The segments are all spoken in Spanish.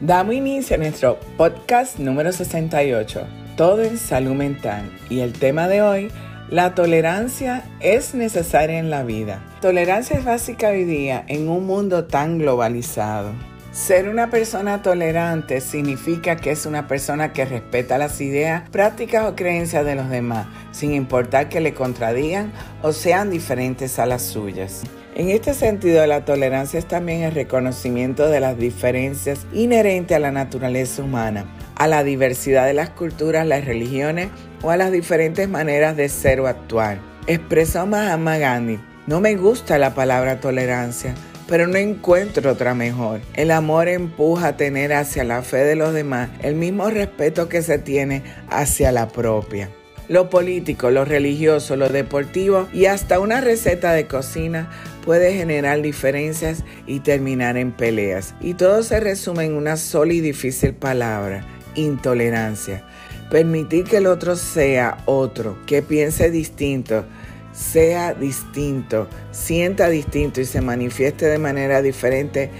Damos inicio a nuestro podcast número 68, Todo en Salud Mental. Y el tema de hoy, la tolerancia es necesaria en la vida. Tolerancia es básica hoy día en un mundo tan globalizado. Ser una persona tolerante significa que es una persona que respeta las ideas, prácticas o creencias de los demás, sin importar que le contradigan o sean diferentes a las suyas. En este sentido, la tolerancia es también el reconocimiento de las diferencias inherentes a la naturaleza humana, a la diversidad de las culturas, las religiones o a las diferentes maneras de ser o actuar. Expresó Mahatma Gandhi, no me gusta la palabra tolerancia, pero no encuentro otra mejor. El amor empuja a tener hacia la fe de los demás el mismo respeto que se tiene hacia la propia. Lo político, lo religioso, lo deportivo y hasta una receta de cocina puede generar diferencias y terminar en peleas. Y todo se resume en una sola y difícil palabra, intolerancia. Permitir que el otro sea otro, que piense distinto, sea distinto, sienta distinto y se manifieste de manera diferente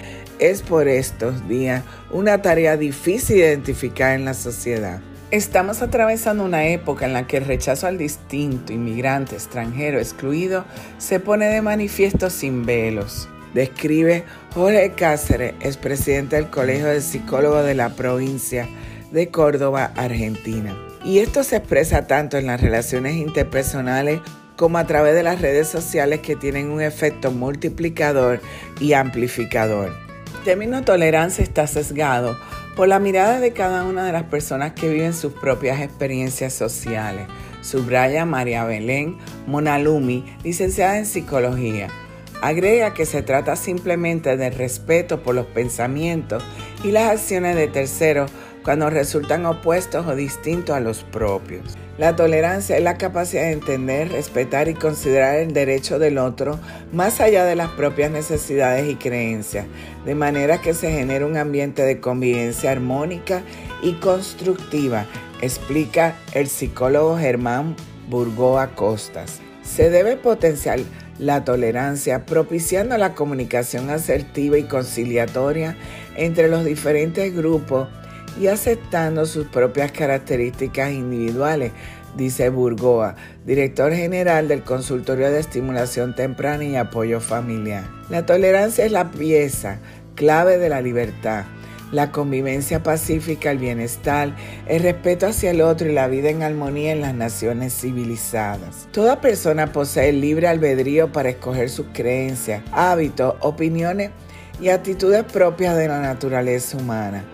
es por estos días una tarea difícil de identificar en la sociedad. Estamos atravesando una época en la que el rechazo al distinto, inmigrante, extranjero, excluido, se pone de manifiesto sin velos. Describe Jorge Cáceres, expresidente del Colegio de Psicólogos de la provincia de Córdoba, Argentina. Y esto se expresa tanto en las relaciones interpersonales como a través de las redes sociales que tienen un efecto multiplicador y amplificador. El término tolerancia está sesgado por la mirada de cada una de las personas que viven sus propias experiencias sociales. Subraya María Belén Monalumi, licenciada en psicología. Agrega que se trata simplemente del respeto por los pensamientos y las acciones de terceros cuando resultan opuestos o distintos a los propios. La tolerancia es la capacidad de entender, respetar y considerar el derecho del otro más allá de las propias necesidades y creencias, de manera que se genere un ambiente de convivencia armónica y constructiva, explica el psicólogo Germán Burgoa Costas. Se debe potenciar la tolerancia propiciando la comunicación asertiva y conciliatoria entre los diferentes grupos y aceptando sus propias características individuales, dice Burgoa, director general del Consultorio de Estimulación Temprana y Apoyo Familiar. La tolerancia es la pieza clave de la libertad. La convivencia pacífica, el bienestar, el respeto hacia el otro y la vida en armonía en las naciones civilizadas. Toda persona posee el libre albedrío para escoger sus creencias, hábitos, opiniones y actitudes propias de la naturaleza humana.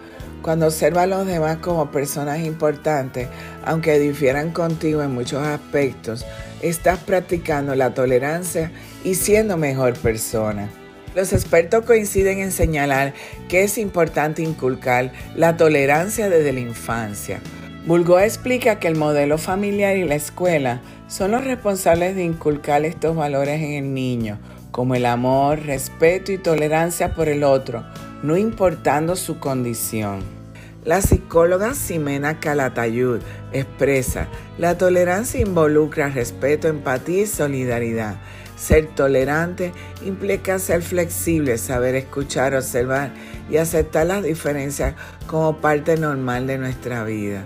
Cuando observa a los demás como personas importantes, aunque difieran contigo en muchos aspectos, estás practicando la tolerancia y siendo mejor persona. Los expertos coinciden en señalar que es importante inculcar la tolerancia desde la infancia. Bulgo explica que el modelo familiar y la escuela son los responsables de inculcar estos valores en el niño, como el amor, respeto y tolerancia por el otro, no importando su condición. La psicóloga Ximena Calatayud expresa, la tolerancia involucra respeto, empatía y solidaridad. Ser tolerante implica ser flexible, saber escuchar, observar y aceptar las diferencias como parte normal de nuestra vida.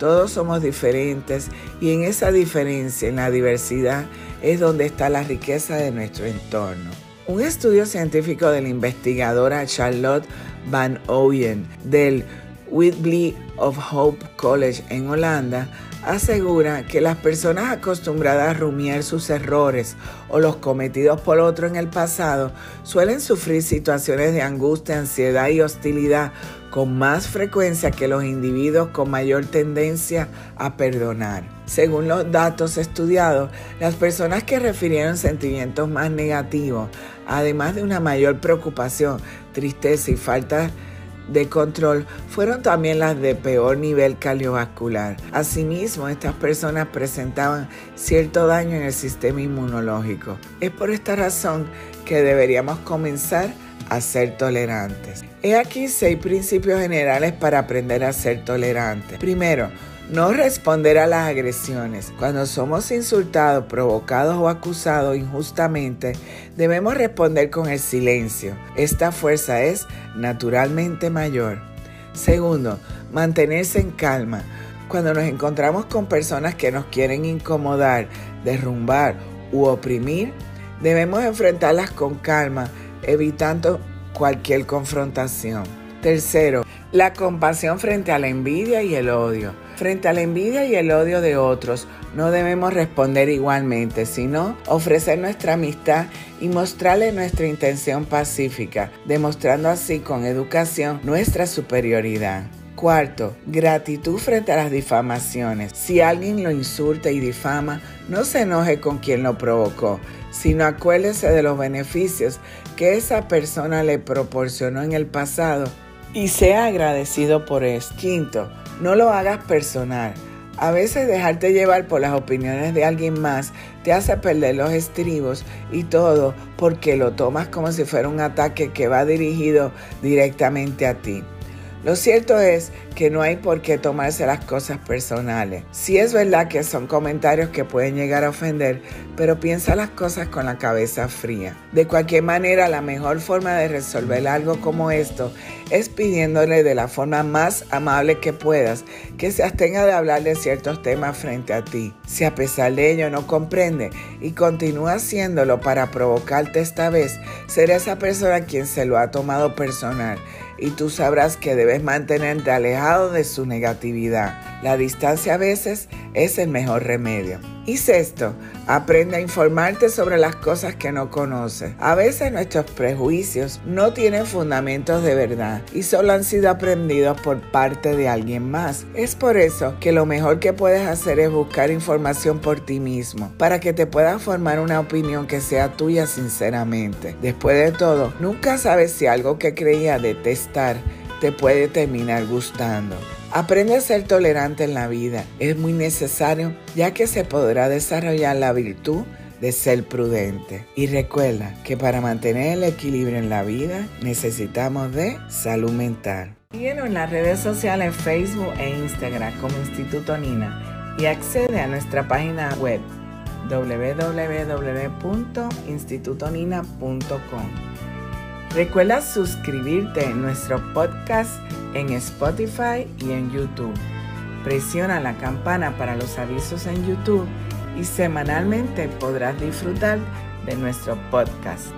Todos somos diferentes y en esa diferencia, en la diversidad, es donde está la riqueza de nuestro entorno. Un estudio científico de la investigadora Charlotte Van Ooyen del Whitley of Hope College en Holanda asegura que las personas acostumbradas a rumiar sus errores o los cometidos por otro en el pasado suelen sufrir situaciones de angustia, ansiedad y hostilidad con más frecuencia que los individuos con mayor tendencia a perdonar. Según los datos estudiados, las personas que refirieron sentimientos más negativos, además de una mayor preocupación, tristeza y falta de de control fueron también las de peor nivel cardiovascular. Asimismo, estas personas presentaban cierto daño en el sistema inmunológico. Es por esta razón que deberíamos comenzar a ser tolerantes. He aquí seis principios generales para aprender a ser tolerantes. Primero, no responder a las agresiones. Cuando somos insultados, provocados o acusados injustamente, debemos responder con el silencio. Esta fuerza es naturalmente mayor. Segundo, mantenerse en calma. Cuando nos encontramos con personas que nos quieren incomodar, derrumbar u oprimir, debemos enfrentarlas con calma, evitando cualquier confrontación. Tercero, la compasión frente a la envidia y el odio. Frente a la envidia y el odio de otros, no debemos responder igualmente, sino ofrecer nuestra amistad y mostrarle nuestra intención pacífica, demostrando así con educación nuestra superioridad. Cuarto, gratitud frente a las difamaciones. Si alguien lo insulta y difama, no se enoje con quien lo provocó, sino acuérdese de los beneficios que esa persona le proporcionó en el pasado y sea agradecido por eso. Quinto, no lo hagas personal. A veces dejarte llevar por las opiniones de alguien más te hace perder los estribos y todo porque lo tomas como si fuera un ataque que va dirigido directamente a ti. Lo cierto es que no hay por qué tomarse las cosas personales. Sí es verdad que son comentarios que pueden llegar a ofender, pero piensa las cosas con la cabeza fría. De cualquier manera, la mejor forma de resolver algo como esto es pidiéndole de la forma más amable que puedas que se abstenga de hablar de ciertos temas frente a ti. Si a pesar de ello no comprende y continúa haciéndolo para provocarte esta vez, será esa persona quien se lo ha tomado personal y tú sabrás que debes mantenerte alejado de su negatividad. La distancia a veces es el mejor remedio. Y sexto, aprende a informarte sobre las cosas que no conoces. A veces nuestros prejuicios no tienen fundamentos de verdad y solo han sido aprendidos por parte de alguien más. Es por eso que lo mejor que puedes hacer es buscar información por ti mismo para que te puedas formar una opinión que sea tuya sinceramente. Después de todo, nunca sabes si algo que creía detestar te puede terminar gustando. Aprende a ser tolerante en la vida. Es muy necesario ya que se podrá desarrollar la virtud de ser prudente. Y recuerda que para mantener el equilibrio en la vida necesitamos de salud mental. Síguenos en las redes sociales Facebook e Instagram como Instituto Nina y accede a nuestra página web www.institutonina.com. Recuerda suscribirte en nuestro podcast en Spotify y en YouTube. Presiona la campana para los avisos en YouTube y semanalmente podrás disfrutar de nuestro podcast.